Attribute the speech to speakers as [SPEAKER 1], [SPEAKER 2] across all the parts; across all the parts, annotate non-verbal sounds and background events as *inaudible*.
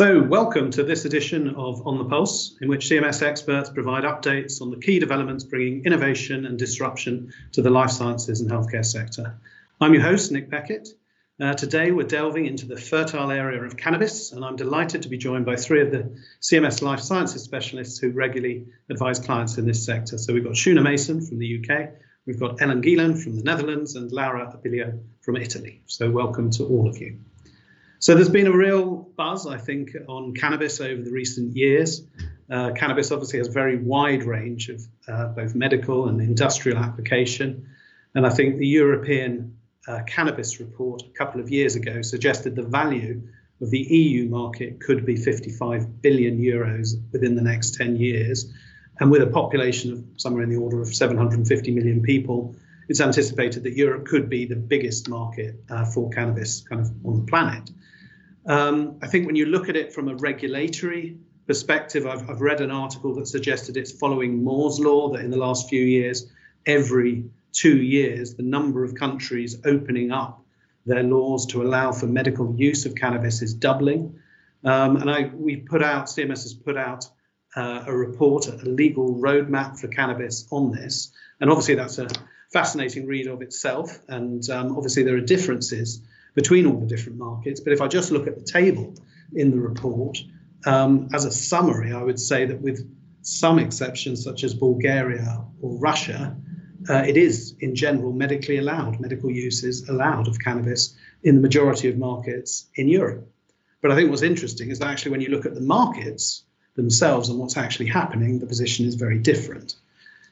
[SPEAKER 1] So, welcome to this edition of On the Pulse, in which CMS experts provide updates on the key developments bringing innovation and disruption to the life sciences and healthcare sector. I'm your host, Nick Beckett. Uh, today, we're delving into the fertile area of cannabis, and I'm delighted to be joined by three of the CMS life sciences specialists who regularly advise clients in this sector. So, we've got Shuna Mason from the UK, we've got Ellen Gielen from the Netherlands, and Laura Opilio from Italy. So, welcome to all of you. So there's been a real buzz, I think, on cannabis over the recent years. Uh, cannabis obviously has a very wide range of uh, both medical and industrial application. And I think the European uh, cannabis report a couple of years ago suggested the value of the EU market could be 55 billion euros within the next 10 years. And with a population of somewhere in the order of 750 million people, it's anticipated that Europe could be the biggest market uh, for cannabis kind of on the planet. Um, I think when you look at it from a regulatory perspective, I've, I've, read an article that suggested it's following Moore's law that in the last few years, every two years, the number of countries opening up their laws to allow for medical use of cannabis is doubling. Um, and I, we put out, CMS has put out uh, a report, a legal roadmap for cannabis on this. And obviously, that's a fascinating read of itself. And um, obviously, there are differences between all the different markets. But if I just look at the table in the report, um, as a summary, I would say that with some exceptions, such as Bulgaria or Russia, uh, it is in general medically allowed. Medical use is allowed of cannabis in the majority of markets in Europe. But I think what's interesting is that actually, when you look at the markets themselves and what's actually happening, the position is very different.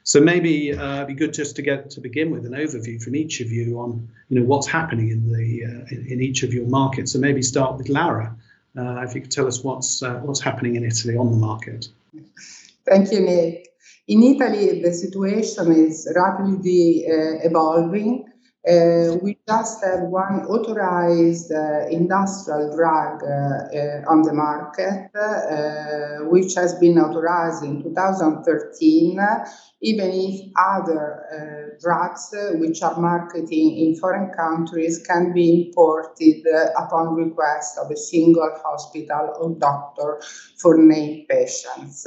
[SPEAKER 1] So maybe uh, it'd be good just to get to begin with an overview from each of you on you know what's happening in the uh, in, in, each of your markets. So maybe start with Laura, uh, if you could tell us what's uh, what's happening in Italy on the market.
[SPEAKER 2] Thank you, Nick. In Italy, the situation is rapidly uh, evolving. Uh, we just have one authorized uh, industrial drug uh, uh on the market, uh, which has been authorized in 2013, even if other uh, drugs which are marketed in foreign countries can be imported upon request of a single hospital or doctor for named patients.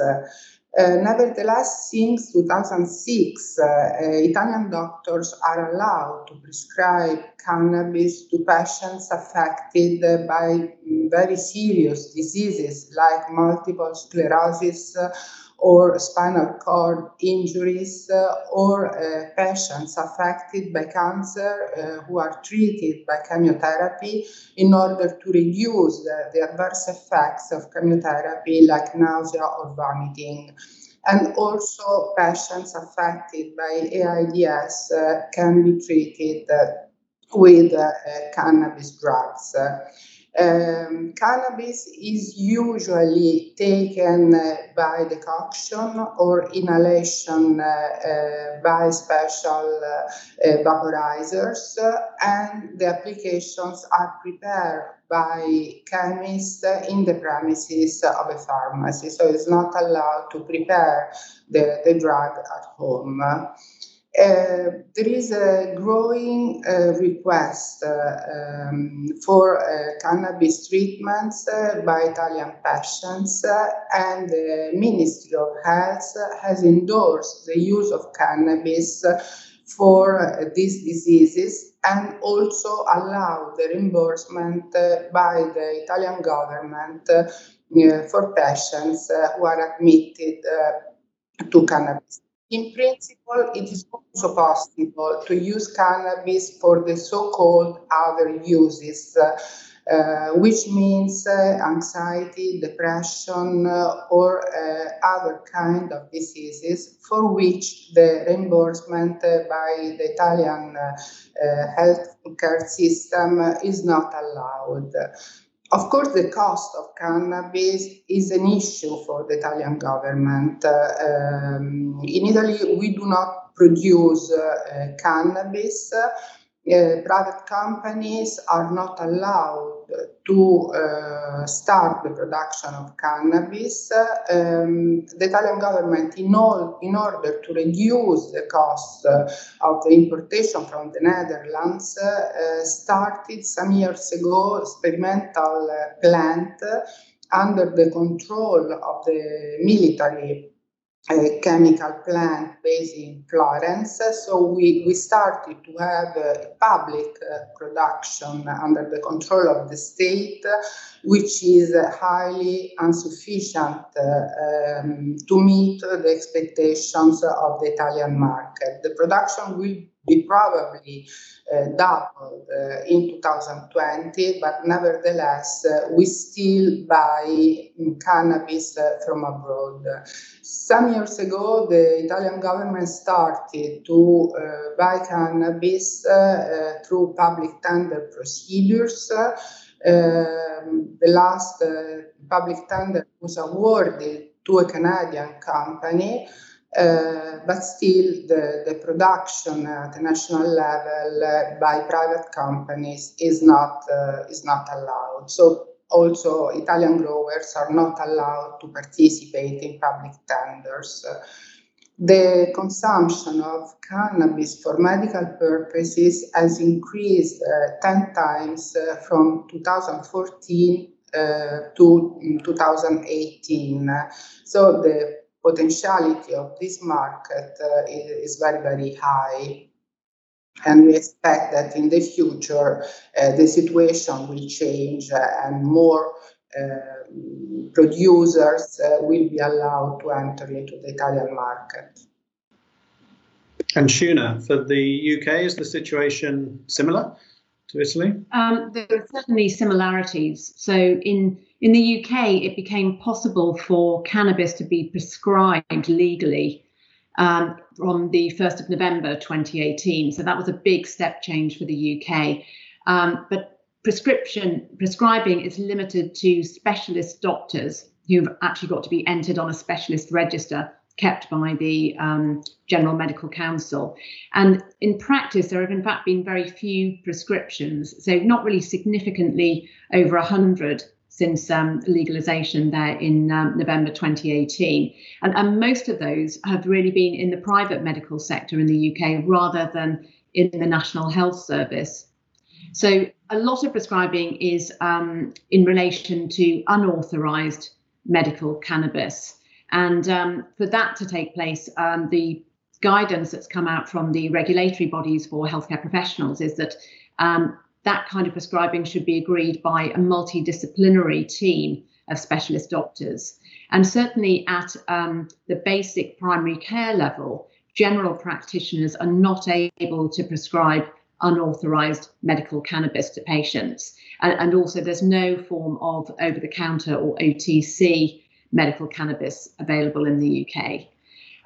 [SPEAKER 2] Uh, nevertheless, since 2006, uh, uh, Italian doctors are allowed to prescribe cannabis to patients affected by very serious diseases like multiple sclerosis or spinal cord injuries uh, or uh, patients affected by cancer uh, who are treated by chemotherapy in order to reduce the, the adverse effects of chemotherapy like nausea or vomiting and also patients affected by AIDS uh, can be treated uh, with uh, cannabis drugs. Um, cannabis is usually taken uh, by decoction or inhalation uh, uh, by special uh, uh, vaporizers, and the applications are prepared by chemists in the premises of a pharmacy. So it's not allowed to prepare the, the drug at home. Uh, there is a growing uh, request uh, um, for uh, cannabis treatments uh, by Italian patients, and the Ministry of Health has endorsed the use of cannabis for these diseases and also allow the reimbursement by the Italian government for patients who are admitted to cannabis in principle, it is also possible to use cannabis for the so-called other uses, uh, which means uh, anxiety, depression, uh, or uh, other kind of diseases for which the reimbursement by the Italian uh, uh, healthcare system is not allowed. Of course, the cost of cannabis is an issue for the Italian government. Uh, um, in Italy, we do not produce uh, cannabis. Uh, private companies are not allowed to uh, start the production of cannabis. Um, the Italian government, in, all, in order to reduce the cost uh, of the importation from the Netherlands, uh, started some years ago experimental plant under the control of the military a chemical plant based in Florence. So we, we started to have public uh, production under the control of the state, which is highly insufficient uh, um, to meet the expectations of the Italian market. The production will be probably uh, doubled uh, in 2020, but nevertheless, uh, we still buy cannabis uh, from abroad. Some years ago, the Italian government started to uh, buy cannabis uh, through public tender procedures. Um, the last public tender was awarded to a Canadian company but still the, the production at the national level by private companies is not uh, is not allowed. So also Italian growers are not allowed to participate in public tenders. The consumption of cannabis for medical purposes has increased uh, 10 times uh, from 2014 uh, to 2018. So the potentiality of this market uh, is, very, very high. And we expect that in the future, uh, the situation will change uh, and more producers will be allowed to enter into the Italian market.
[SPEAKER 1] And Shuna, for the UK, is the situation similar to Italy?
[SPEAKER 3] Um, there are certainly similarities. So in in the UK, it became possible for cannabis to be prescribed legally um, from the 1st of November 2018. So that was a big step change for the UK. Um, but prescription prescribing is limited to specialist doctors who've actually got to be entered on a specialist register kept by the um, General Medical Council. And in practice, there have in fact been very few prescriptions, so not really significantly over 100 since um, legalization there in um, November 2018. And, and, most of those have really been in the private medical sector in the UK rather than in the National Health Service. So a lot of prescribing is um, in relation to unauthorized medical cannabis. And um, for that to take place, um, the guidance that's come out from the regulatory bodies for healthcare professionals is that um, that kind of prescribing should be agreed by a multidisciplinary team of specialist doctors. And certainly at um, the basic primary care level, general practitioners are not able to prescribe unauthorized medical cannabis to patients. And, and also, there's no form of over the counter or OTC medical cannabis available in the UK.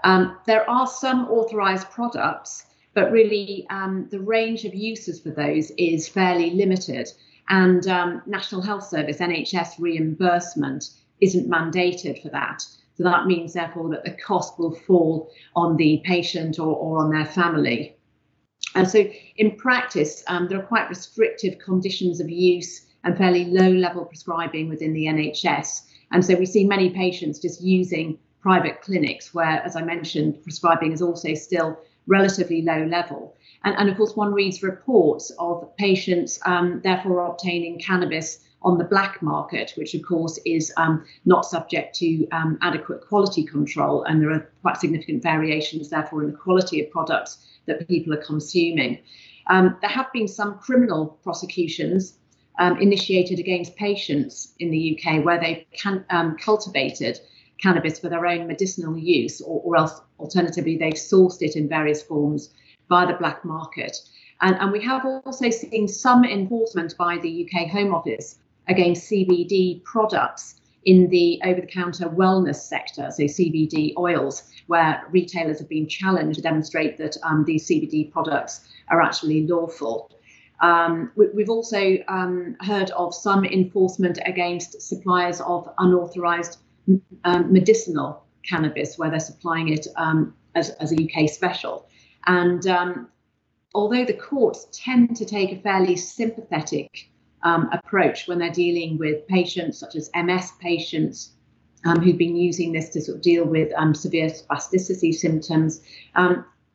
[SPEAKER 3] Um, there are some authorized products but really um, the range of uses for those is fairly limited. And um, National Health Service, NHS reimbursement, isn't mandated for that. So that means, therefore, that the cost will fall on the patient or, or on their family. And so, in practice, um, there are quite restrictive conditions of use and fairly low level prescribing within the NHS. And so, we see many patients just using private clinics where, as I mentioned, prescribing is also still relatively low level. And, and of course, one reads reports of patients um, therefore obtaining cannabis on the black market, which of course is um, not subject to um, adequate quality control. And there are quite significant variations, therefore, in the quality of products that people are consuming. Um, there have been some criminal prosecutions um, initiated against patients in the UK where they can, um, cultivated cannabis for their own medicinal use, or, or else alternatively they've sourced it in various forms via the black market. And, and we have also seen some enforcement by the UK Home Office against CBD products in the over the counter wellness sector, so CBD oils, where retailers have been challenged to demonstrate that um, these CBD products are actually lawful. Um, we, have also um, heard of some enforcement against suppliers of unauthorized um, medicinal cannabis, where they're supplying it um, as, as, a UK special. And um, although the courts tend to take a fairly sympathetic um, approach when they're dealing with patients such as MS patients who've been using this to sort of deal with severe spasticity symptoms,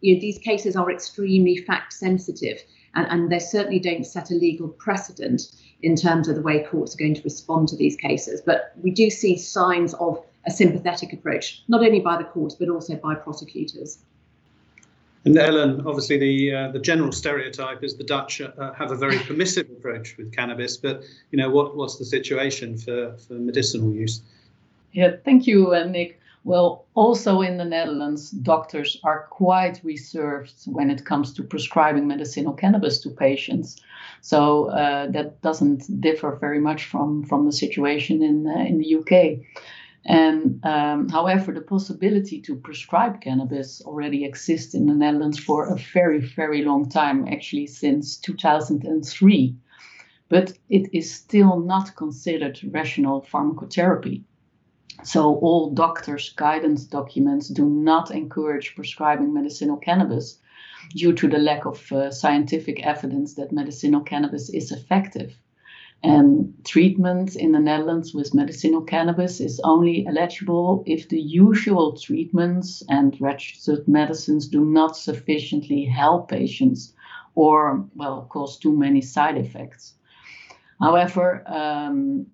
[SPEAKER 3] you know, these cases are extremely fact sensitive and, and they certainly don't set a legal precedent in terms of the way courts are going to respond to these cases. But we do see signs of a sympathetic approach, not only by the courts, but also by prosecutors.
[SPEAKER 1] And Ellen, obviously, the uh, the general stereotype is the Dutch uh, have a very *laughs* permissive approach with cannabis, but you know what what's the situation for, for medicinal use?
[SPEAKER 4] Yeah, thank you, uh, Nick. Well, also in the Netherlands, doctors are quite reserved when it comes to prescribing medicinal cannabis to patients. So uh, that doesn't differ very much from from the situation in uh, in the UK. And um, however, the possibility to prescribe cannabis already exists in the Netherlands for a very, very long time, actually since 2003. But it is still not considered rational pharmacotherapy. So, all doctors' guidance documents do not encourage prescribing medicinal cannabis due to the lack of uh, scientific evidence that medicinal cannabis is effective. And treatment in the Netherlands with medicinal cannabis is only eligible if the usual treatments and registered medicines do not sufficiently help patients or, well, cause too many side effects. However, um,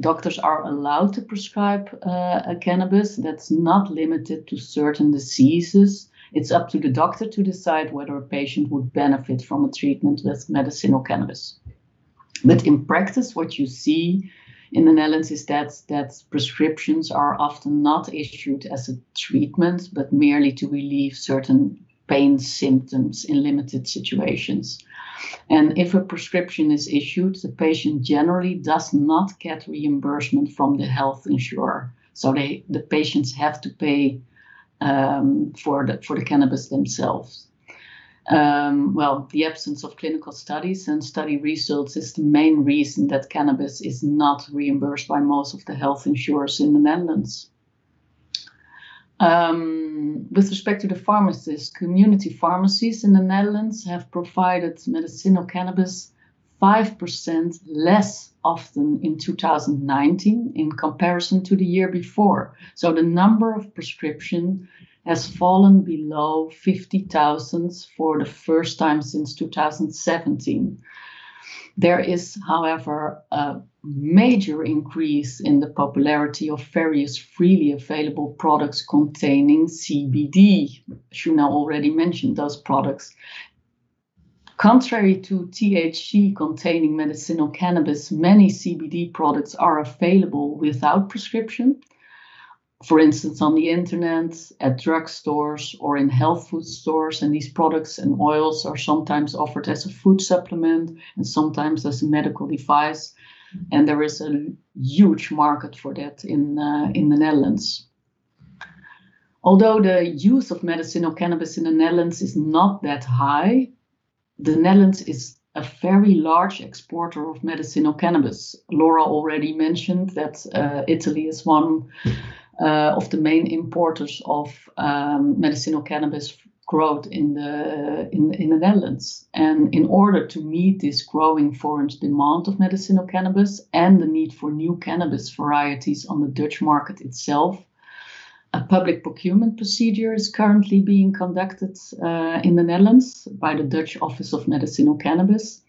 [SPEAKER 4] doctors are allowed to prescribe uh, cannabis that's not limited to certain diseases. It's up to the doctor to decide whether a patient would benefit from a treatment with medicinal cannabis. But in practice, what you see in the Netherlands is that that prescriptions are often not issued as a treatment, but merely to relieve certain pain symptoms in limited situations. And if a prescription is issued, the patient generally does not get reimbursement from the health insurer. So they, the patients have to pay um, for the for the cannabis themselves. Um, well, the absence of clinical studies and study results is the main reason that cannabis is not reimbursed by most of the health insurers in the Netherlands. Um, with respect to the pharmacists, community pharmacies in the Netherlands have provided medicinal cannabis 5% less often in 2019 in comparison to the year before. So the number of prescription has fallen below 50,000 for the first time since 2017. There is, however, a major increase in the popularity of various freely available products containing CBD. Shuna already mentioned those products. Contrary to THC containing medicinal cannabis, many CBD products are available without prescription for instance, on the internet, at drugstores, or in health food stores. And these products and oils are sometimes offered as a food supplement and sometimes as a medical device. And there is a huge market for that in, uh, in the Netherlands. Although the use of medicinal cannabis in the Netherlands is not that high, the Netherlands is a very large exporter of medicinal cannabis. Laura already mentioned that uh, Italy is one uh, of the main importers of um, medicinal cannabis growth in the in, in the Netherlands. And in order to meet this growing foreign demand of medicinal cannabis and the need for new cannabis varieties on the Dutch market itself, a public procurement procedure is currently being conducted uh, in the Netherlands by the Dutch Office of Medicinal Cannabis.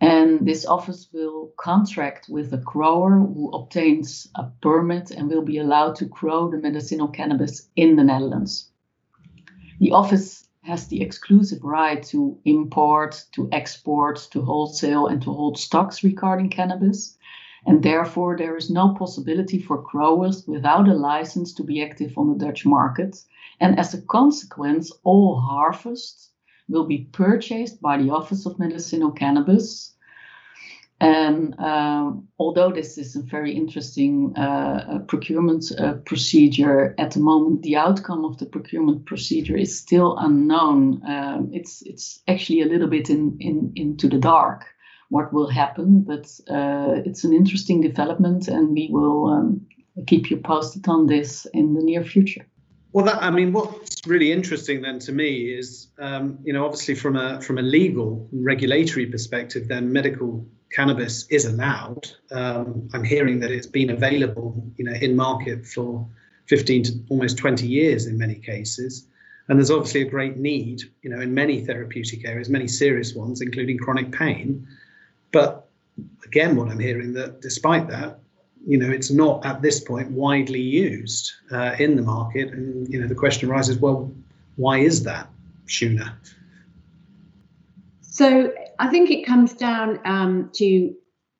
[SPEAKER 4] And this office will contract with a grower who obtains a permit and will be allowed to grow the medicinal cannabis in the Netherlands. The office has the exclusive right to import, to export, to wholesale, and to hold stocks regarding cannabis. And therefore, there is no possibility for growers without a license to be active on the Dutch market. And as a consequence, all harvests will be purchased by the Office of Medicinal Cannabis. And um, although this is a very interesting uh, procurement uh, procedure, at the moment the outcome of the procurement procedure is still unknown. Um, it's it's actually a little bit in, in into the dark what will happen, but uh, it's an interesting development, and we will um, keep you posted on this in the near future.
[SPEAKER 1] Well, that, I mean, what's really interesting then to me is, um, you know, obviously from a from a legal regulatory perspective, then medical cannabis is allowed. Um, I'm hearing that it's been available, you know, in market for 15 to almost 20 years in many cases. And there's obviously a great need, you know, in many therapeutic areas, many serious ones, including chronic pain. But again, what I'm hearing that despite that, you know, it's not at this point widely used uh, in the market. And, you know, the question arises, well, why is that, Shuna?
[SPEAKER 3] So I think it comes down um, to,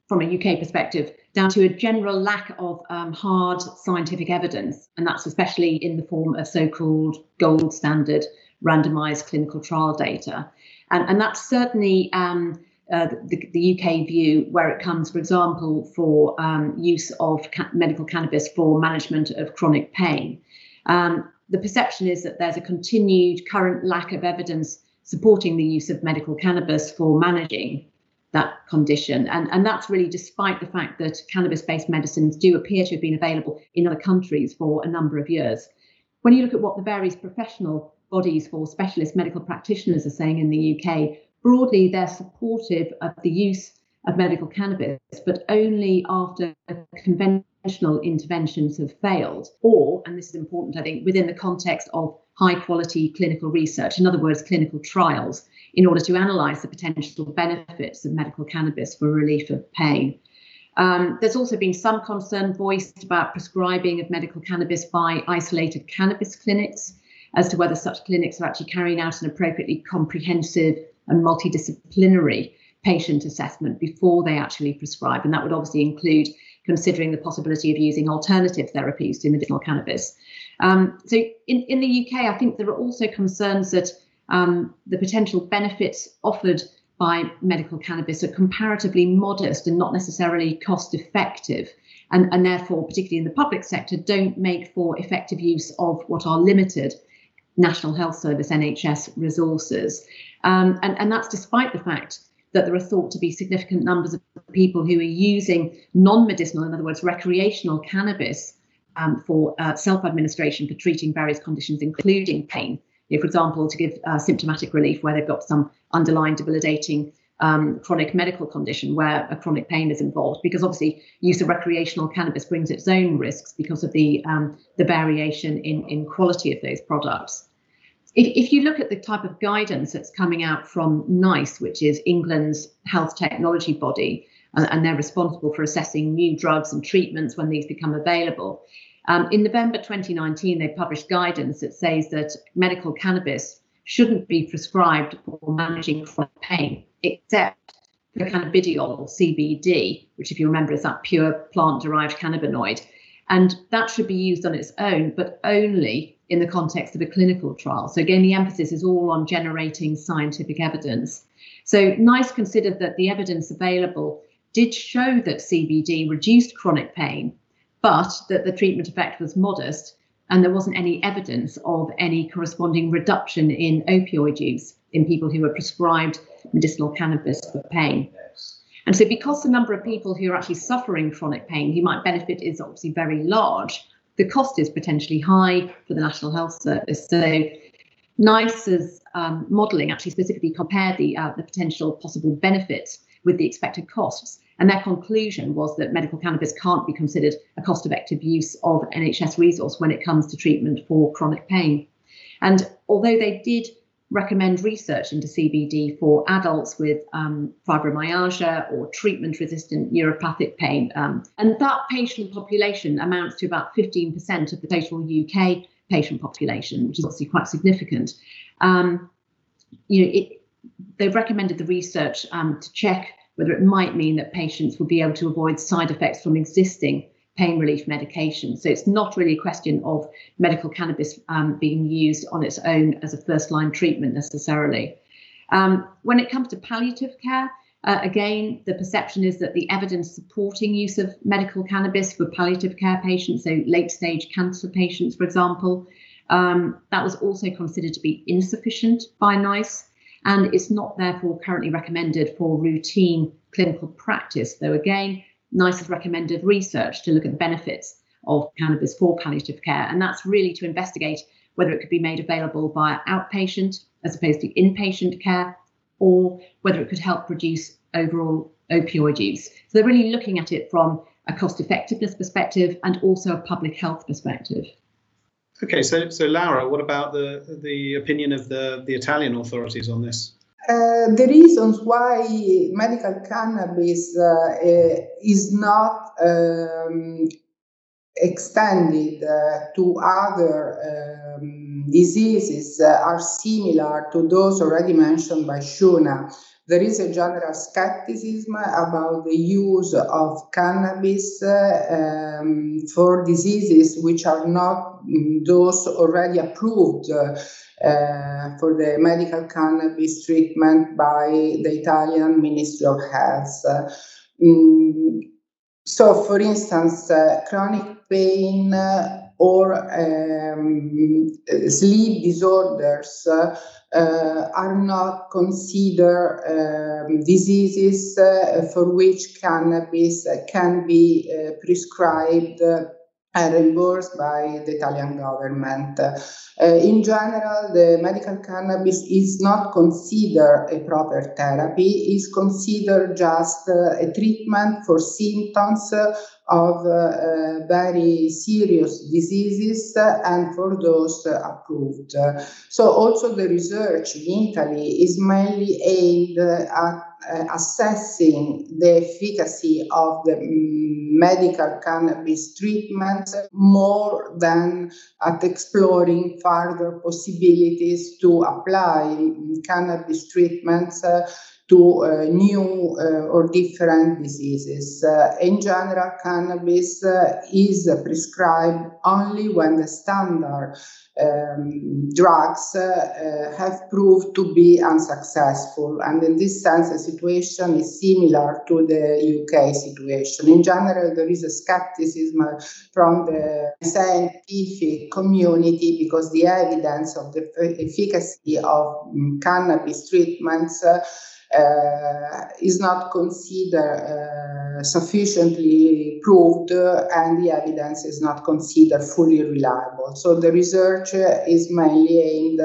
[SPEAKER 3] from a UK perspective, down to a general lack of um, hard scientific evidence, and that's especially in the form of so called gold standard randomized clinical trial data. And, and that's certainly um, uh, the, the, UK view, where it comes, for example, for um, use of ca- medical cannabis for management of chronic pain. Um, the perception is that there's a continued current lack of evidence supporting the use of medical cannabis for managing that condition. And, and that's really despite the fact that cannabis based medicines do appear to have been available in other countries for a number of years. When you look at what the various professional bodies for specialist medical practitioners are saying in the UK, broadly they're supportive of the use of medical cannabis, but only after conventional interventions have failed, or, and this is important, I think, within the context of high quality clinical research, in other words, clinical trials, in order to analyse the potential benefits of medical cannabis for relief of pain. Um, there's also been some concern voiced about prescribing of medical cannabis by isolated cannabis clinics as to whether such clinics are actually carrying out an appropriately comprehensive and multidisciplinary patient assessment before they actually prescribe. And that would obviously include considering the possibility of using alternative therapies to medicinal cannabis. Um, so in, in the UK, I think there are also concerns that um, the potential benefits offered by medical cannabis are comparatively modest and not necessarily cost effective. And, and therefore, particularly in the public sector, don't make for effective use of what are limited National Health Service NHS resources. Um, and, and that's despite the fact that there are thought to be significant numbers of people who are using non medicinal, in other words, recreational cannabis um, for uh, self administration for treating various conditions, including pain. You know, for example, to give uh, symptomatic relief where they've got some underlying debilitating um, chronic medical condition where a chronic pain is involved, because obviously use of recreational cannabis brings its own risks because of the um, the variation in in quality of those products. If, if you look at the type of guidance that's coming out from NICE, which is England's health technology body, and, and they're responsible for assessing new drugs and treatments when these become available. Um, in November 2019, they published guidance that says that medical cannabis shouldn't be prescribed for managing chronic pain, except for cannabidiol or CBD, which, if you remember, is that pure plant derived cannabinoid. And that should be used on its own, but only in the context of a clinical trial. So, again, the emphasis is all on generating scientific evidence. So, NICE considered that the evidence available did show that CBD reduced chronic pain, but that the treatment effect was modest and there wasn't any evidence of any corresponding reduction in opioid use in people who were prescribed medicinal cannabis for pain. And so, because the number of people who are actually suffering chronic pain who might benefit is obviously very large, the cost is potentially high for the National Health Service. So, NICE's um, modelling actually specifically compared the, uh, the potential possible benefits with the expected costs. And their conclusion was that medical cannabis can't be considered a cost effective use of NHS resource when it comes to treatment for chronic pain. And although they did recommend research into CBD for adults with um, fibromyalgia or treatment resistant neuropathic pain. Um, and that patient population amounts to about 15% of the total UK patient population, which is obviously quite significant. Um, you know, it, they've recommended the research um, to check whether it might mean that patients will be able to avoid side effects from existing pain relief medication. So it's not really a question of medical cannabis um, being used on its own as a first line treatment necessarily. Um, when it comes to palliative care, uh, again, the perception is that the evidence supporting use of medical cannabis for palliative care patients, so late stage cancer patients, for example, um, that was also considered to be insufficient by NICE. And it's not therefore currently recommended for routine clinical practice, though again, NICE has recommended research to look at the benefits of cannabis for palliative care, and that's really to investigate whether it could be made available via outpatient as opposed to inpatient care, or whether it could help reduce overall opioid use. So they're really looking at it from a cost effectiveness perspective and also a public health perspective.
[SPEAKER 1] Okay, so so Laura, what about the the opinion of the the Italian authorities on this?
[SPEAKER 2] Uh, the reasons why medical cannabis uh, is not um, extended uh, to other um, diseases uh, are similar to those already mentioned by Shuna. There is a general skepticism about the use of cannabis uh, um, for diseases which are not mm, those already approved uh, for the medical cannabis treatment by the Italian Ministry of Health. Um, so, for instance, uh, chronic pain uh, or um, sleep disorders uh, are not considered um, diseases uh, for which cannabis can be prescribed and reimbursed by the Italian government. Uh, in general, the medical cannabis is not considered a proper therapy, is considered just uh, a treatment for symptoms of uh, very serious diseases and for those approved. So also the research in Italy is mainly aimed at uh, assessing the efficacy of the medical cannabis treatment more than at exploring further possibilities to apply cannabis treatments uh, to uh, new uh, or different diseases. Uh, in general, cannabis is prescribed only when the standard um, drugs have proved to be unsuccessful. And in this sense, the situation is similar to the UK situation. In general, there is a skepticism from the scientific community because the evidence of the efficacy of um, cannabis treatments is not considered uh, sufficiently proved and the evidence is not considered fully reliable. So the research is mainly aimed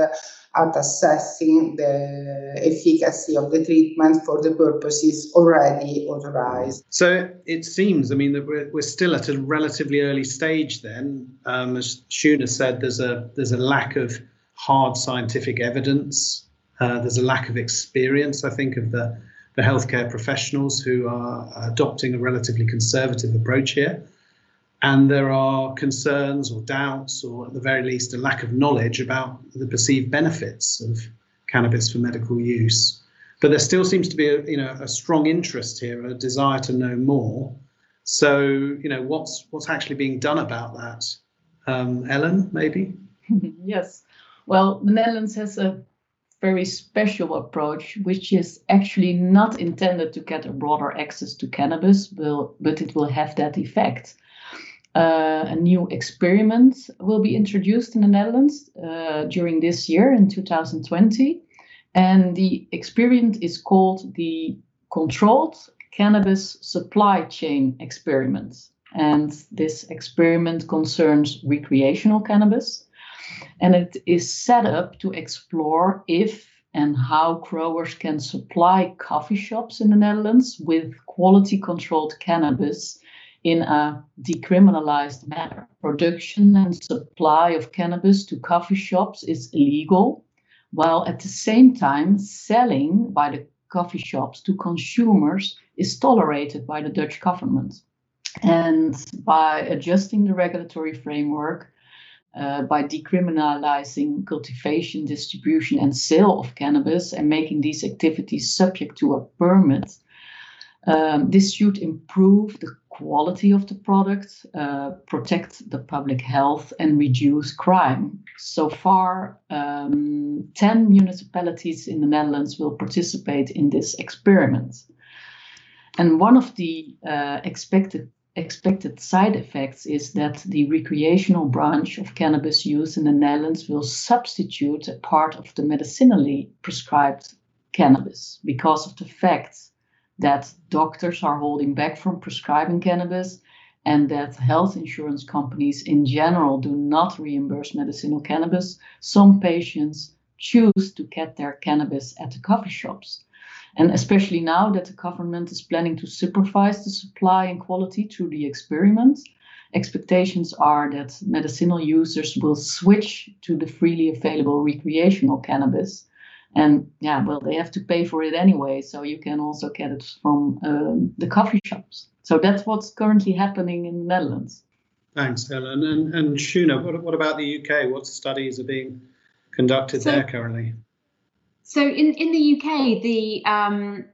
[SPEAKER 2] at assessing the efficacy of the treatment for the purposes already authorized.
[SPEAKER 1] So it seems, I mean, that we're, we're still at a relatively early stage. Then, um, as Shuna said, there's a there's a lack of hard scientific evidence uh, there's a lack of experience, I think, of the, the healthcare professionals who are adopting a relatively conservative approach here. And there are concerns or doubts, or at the very least, a lack of knowledge about the perceived benefits of cannabis for medical use. But there still seems to be a, you know, a strong interest here, a desire to know more. So, you know, what's what's actually being done about that? Um, Ellen, maybe. *laughs*
[SPEAKER 4] yes. Well, the Netherlands has a very special approach, which is actually not intended to get a broader access to cannabis, will, but it will have that effect. Uh, a new experiment will be introduced in the Netherlands uh, during this year in 2020. And the experiment is called the Controlled Cannabis Supply Chain Experiment. And this experiment concerns recreational cannabis and it is set up to explore if and how growers can supply coffee shops in the Netherlands with quality controlled cannabis in a decriminalized manner. Production and supply of cannabis to coffee shops is illegal, while at the same time, selling by the coffee shops to consumers is tolerated by the Dutch government. And by adjusting the regulatory framework, uh, by decriminalizing cultivation, distribution, and sale of cannabis and making these activities subject to a permit. Um, this should improve the quality of the product, uh, protect the public health, and reduce crime. So far, um, 10 municipalities in the Netherlands will participate in this experiment. And one of the uh, expected expected side effects is that the recreational branch of cannabis use in the Netherlands will substitute a part of the medicinally prescribed cannabis because of the fact that doctors are holding back from prescribing cannabis and that health insurance companies in general do not reimburse medicinal cannabis, some patients choose to get their cannabis at the coffee shops. And especially now that the government is planning to supervise the supply and quality through the experiment, expectations are that medicinal users will switch to the freely available recreational cannabis. And yeah, well, they have to pay for it anyway, so you can also get it from um, the coffee shops. So that's what's currently happening in the Netherlands.
[SPEAKER 1] Thanks, Helen. And, and Shuna, what, what about the UK? What studies are being conducted so, there currently?
[SPEAKER 3] So in, in the UK, the um,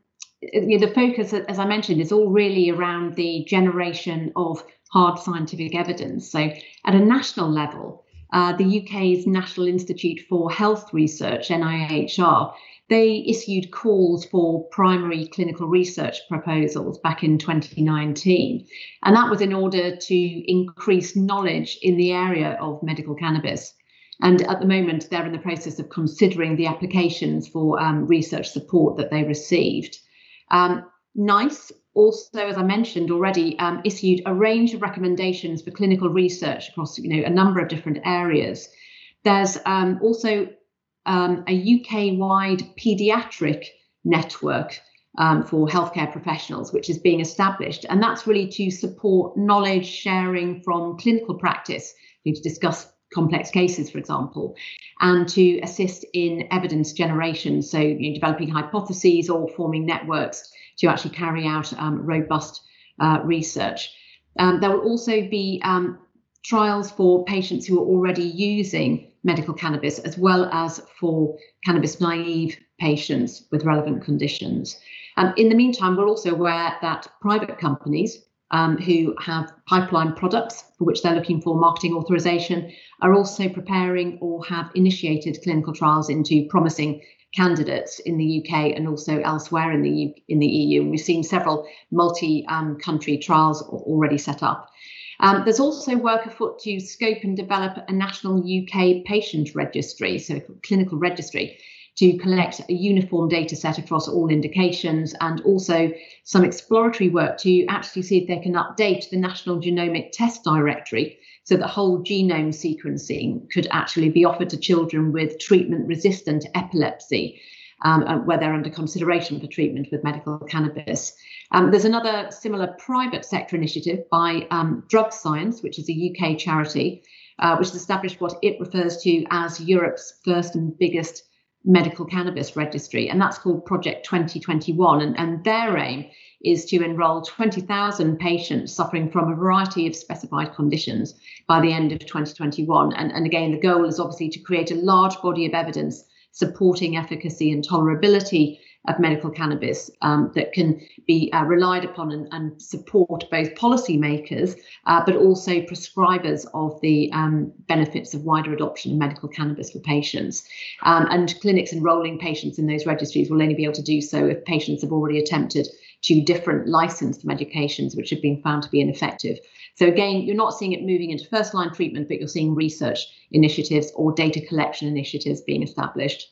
[SPEAKER 3] the focus, as I mentioned, is all really around the generation of hard scientific evidence. So at a national level, uh, the UK's National Institute for Health Research, NIHR, they issued calls for primary clinical research proposals back in 2019. And that was in order to increase knowledge in the area of medical cannabis. And at the moment, they're in the process of considering the applications for um, research support that they received. Um, NICE also, as I mentioned already, um, issued a range of recommendations for clinical research across you know, a number of different areas. There's um, also um, a UK wide paediatric network um, for healthcare professionals, which is being established. And that's really to support knowledge sharing from clinical practice, need to discuss complex cases, for example, and to assist in evidence generation. So, you know, developing hypotheses or forming networks to actually carry out um, robust uh, research. Um, there will also be um, trials for patients who are already using medical cannabis, as well as for cannabis naive patients with relevant conditions. Um, in the meantime, we're also aware that private companies um, who have pipeline products for which they're looking for marketing authorization are also preparing or have initiated clinical trials into promising candidates in the UK and also elsewhere in the U- in the EU. And we've seen several multi-country um, trials already set up. Um, there's also work afoot to scope and develop a national UK patient registry, so clinical registry, to collect a uniform data set across all indications and also some exploratory work to actually see if they can update the National Genomic Test Directory so that whole genome sequencing could actually be offered to children with treatment resistant epilepsy. Um, uh, where they're under consideration for treatment with medical cannabis. Um, there's another similar private sector initiative by um, Drug Science, which is a UK charity, uh, which has established what it refers to as Europe's first and biggest medical cannabis registry, and that's called Project 2021. And, and their aim is to enroll 20,000 patients suffering from a variety of specified conditions by the end of 2021. And, and again, the goal is obviously to create a large body of evidence supporting efficacy and tolerability of medical cannabis um, that can be uh, relied upon and, and, support both policymakers uh, but also prescribers of the um, benefits of wider adoption of medical cannabis for patients. Um, and clinics enrolling patients in those registries will only be able to do so if patients have already attempted two different licensed medications which have been found to be ineffective. So again, you're not seeing it moving into first line treatment, but you're seeing research initiatives or data collection initiatives being established.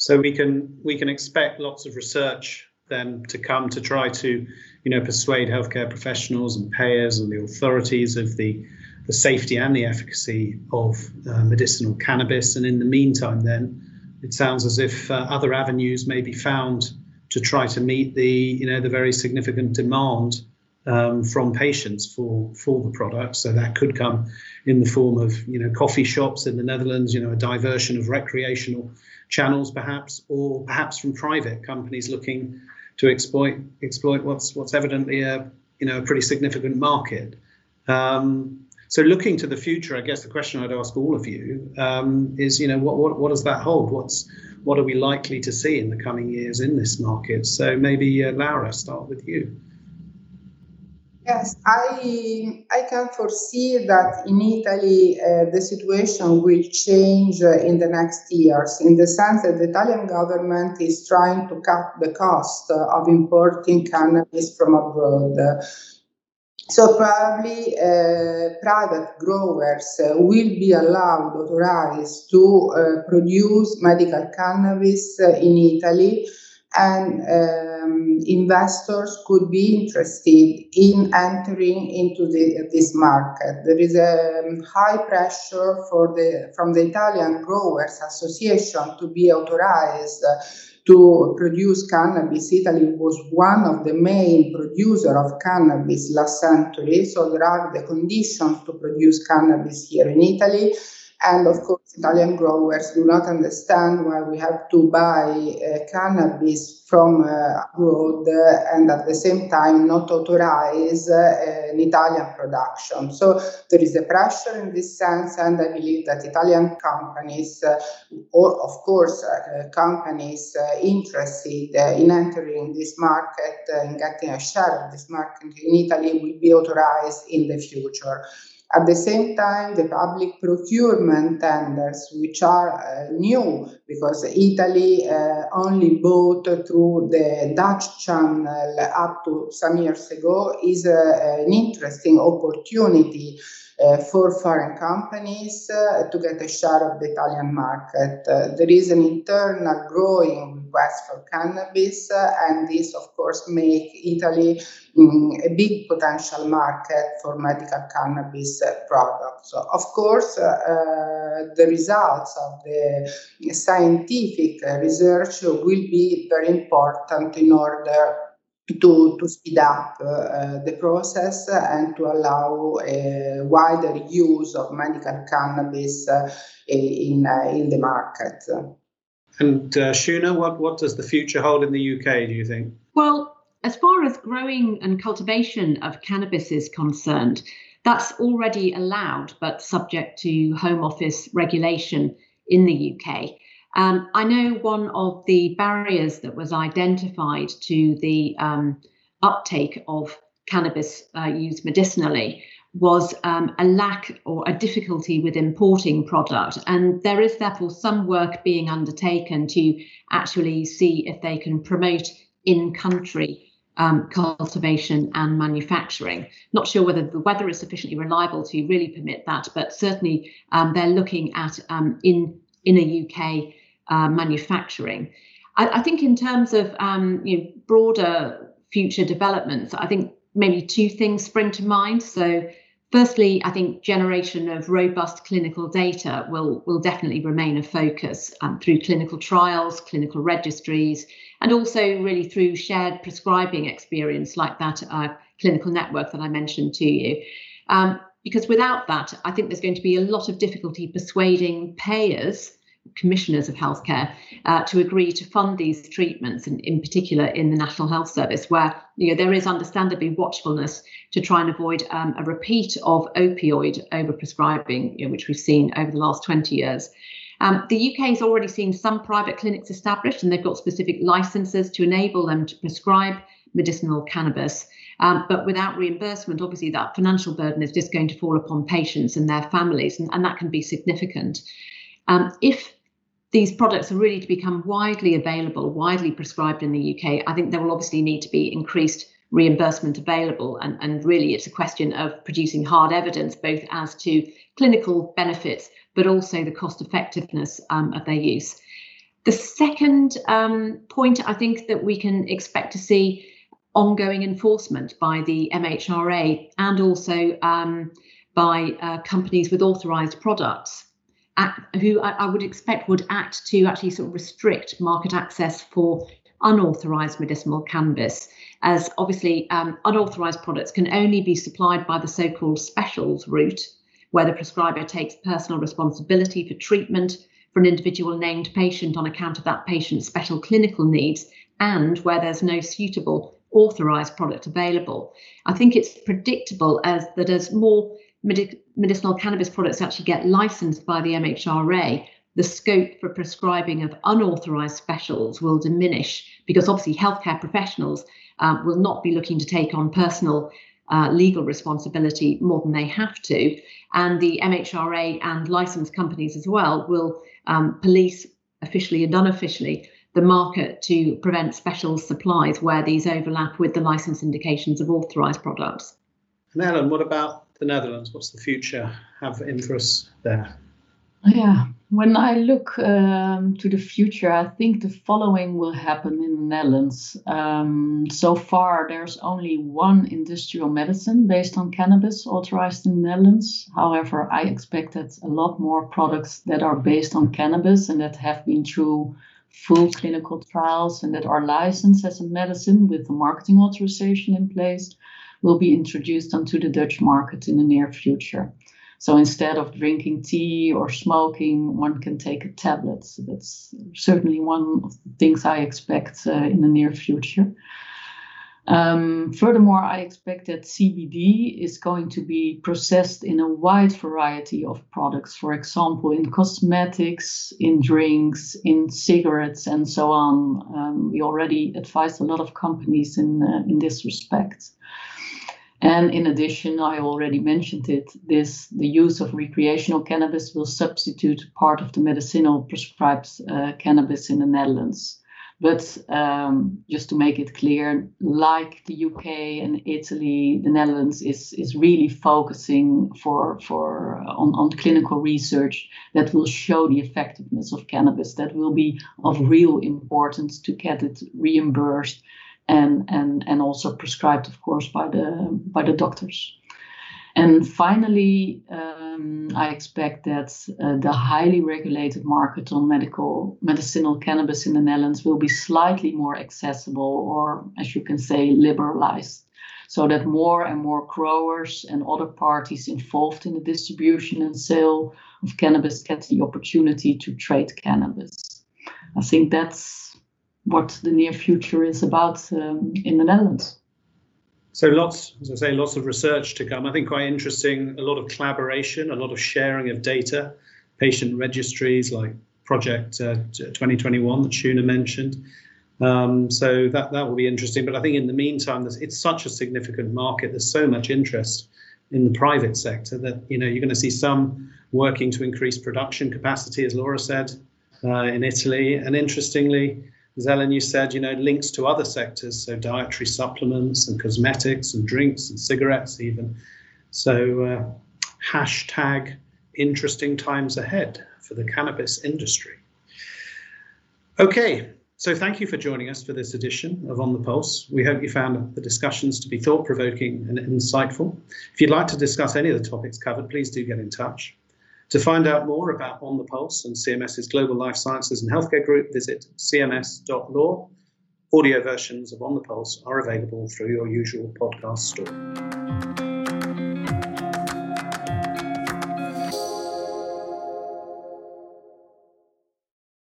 [SPEAKER 1] So we can we can expect lots of research then to come to try to, you know, persuade healthcare professionals and payers and the authorities of the the safety and the efficacy of uh, medicinal cannabis. And in the meantime, then it sounds as if uh, other avenues may be found to try to meet the you know the very significant demand um, from patients for for the product. So that could come in the form of you know coffee shops in the Netherlands, you know a diversion of recreational channels perhaps, or perhaps from private companies looking to exploit exploit what's what's evidently a you know a pretty significant market. Um, so looking to the future, I guess the question I'd ask all of you um, is, you know, what, what what does that hold? What's what are we likely to see in the coming years in this market? So maybe uh, Laura, start with you.
[SPEAKER 2] Yes, I, I can foresee that in Italy uh, the situation will change uh, in the next years in the sense that the Italian government is trying to cut the cost uh, of importing cannabis from abroad. So probably uh, private growers uh, will be allowed, authorized to uh, produce medical cannabis in Italy and um, investors could be interested in entering into the, this market. There is a um, high pressure for the, from the Italian Growers Association to be authorized to produce cannabis. Italy was one of the main producer of cannabis last century, so there are the conditions to produce cannabis here in Italy. And of course, Italian growers do not understand why we have to buy uh, cannabis from uh, abroad uh, and at the same time not authorize uh, an Italian production. So there is a pressure in this sense, and I believe that Italian companies, uh, or of course, companies interested in entering this market and getting a share of this market in Italy will be authorized in the future. At the same time, the public procurement tenders, which are uh, new because Italy uh, only bought through the Dutch channel up to some years ago, is uh, an interesting opportunity uh, for foreign companies uh, to get a share of the Italian market. Uh, there is an internal growing request for cannabis, and this, of course, make Italy um, a big potential market for medical cannabis products. So, of course, the results of the scientific research will be very important in order to, to speed up uh, the process and to allow a wider use of medical cannabis uh, in, uh, in the market.
[SPEAKER 1] And uh, Shuna, what, what does the future hold in the UK, do you think?
[SPEAKER 3] Well, as far as growing and cultivation of cannabis is concerned, that's already allowed but subject to Home Office regulation in the UK. Um, I know one of the barriers that was identified to the um, uptake of cannabis uh, used medicinally was um, a lack or a difficulty with importing product. And there is therefore some work being undertaken to actually see if they can promote in country um, cultivation and manufacturing. Not sure whether the weather is sufficiently reliable to really permit that, but certainly um, they're looking at um, in a UK uh, manufacturing. I, I, think in terms of um, you know, broader future developments, I think maybe two things spring to mind. So Firstly, I think generation of robust clinical data will, will definitely remain a focus um, through clinical trials, clinical registries, and also really through shared prescribing experience like that uh, clinical network that I mentioned to you. Um, because without that, I think there's going to be a lot of difficulty persuading payers commissioners of healthcare uh, to agree to fund these treatments, and in particular in the National Health Service, where you know there is understandably watchfulness to try and avoid um, a repeat of opioid overprescribing, you know, which we've seen over the last 20 years. Um, the UK has already seen some private clinics established, and they've got specific licenses to enable them to prescribe medicinal cannabis. Um, but without reimbursement, obviously, that financial burden is just going to fall upon patients and their families, and, and that can be significant. Um, if these products are really to become widely available, widely prescribed in the UK, I think there will obviously need to be increased reimbursement available. And, and really, it's a question of producing hard evidence, both as to clinical benefits, but also the cost effectiveness um, of their use. The second um, point I think that we can expect to see ongoing enforcement by the MHRA and also um, by uh, companies with authorized products act, who I, I, would expect would act to actually sort of restrict market access for unauthorized medicinal cannabis, as obviously um, unauthorized products can only be supplied by the so called specials route, where the prescriber takes personal responsibility for treatment for an individual named patient on account of that patient's special clinical needs and where there's no suitable authorized product available. I think it's predictable as that as more medicinal cannabis products actually get licensed by the MHRA, the scope for prescribing of unauthorized specials will diminish because obviously healthcare professionals uh, will not be looking to take on personal uh, legal responsibility more than they have to. And the MHRA and licensed companies as well will um, police officially and unofficially the market to prevent special supplies where these overlap with the license indications of authorized products.
[SPEAKER 1] And Ellen, what about the Netherlands? What's the future have in for us there?
[SPEAKER 4] Yeah, when I look um, to the future, I think the following will happen in the Netherlands. Um, so far, there's only one industrial medicine based on cannabis authorized in the Netherlands. However, I expect that a lot more products that are based on cannabis and that have been through full clinical trials and that are licensed as a medicine with the marketing authorization in place will be introduced onto the Dutch market in the near future. So instead of drinking tea or smoking, one can take a tablet. So that's certainly one of the things I expect uh, in the near future. Um, furthermore, I expect that CBD is going to be processed in a wide variety of products, for example, in cosmetics, in drinks, in cigarettes, and so on. Um, we already advised a lot of companies in, uh, in this respect. And in addition, I already mentioned it, this the use of recreational cannabis will substitute part of the medicinal prescribed uh, cannabis in the Netherlands. But um, just to make it clear, like the UK and Italy, the Netherlands is, is really focusing for, for on, on clinical research that will show the effectiveness of cannabis, that will be of real importance to get it reimbursed and and and also prescribed, of course, by the by the doctors. And finally, um, I expect that uh, the highly regulated market on medical medicinal cannabis in the Netherlands will be slightly more accessible, or as you can say, liberalized, so that more and more growers and other parties involved in the distribution and sale of cannabis get the opportunity to trade cannabis. I think that's what the near future is about um, in the Netherlands.
[SPEAKER 1] So lots, as I say, lots of research to come. I think quite interesting. A lot of collaboration, a lot of sharing of data, patient registries like Project uh, 2021 that Shuna mentioned. Um, so that that will be interesting. But I think in the meantime, it's such a significant market. There's so much interest in the private sector that you know you're going to see some working to increase production capacity, as Laura said, uh, in Italy. And interestingly, as Ellen, you said, you know, links to other sectors, so dietary supplements and cosmetics and drinks and cigarettes even. So uh, hashtag interesting times ahead for the cannabis industry. Okay, so thank you for joining us for this edition of On the Pulse. We hope you found the discussions to be thought provoking and insightful. If you'd like to discuss any of the topics covered, please do get in touch. To find out more about On the Pulse and CMS's Global Life Sciences and Healthcare Group, visit cms.law. Audio versions of On the Pulse are available through your usual podcast store.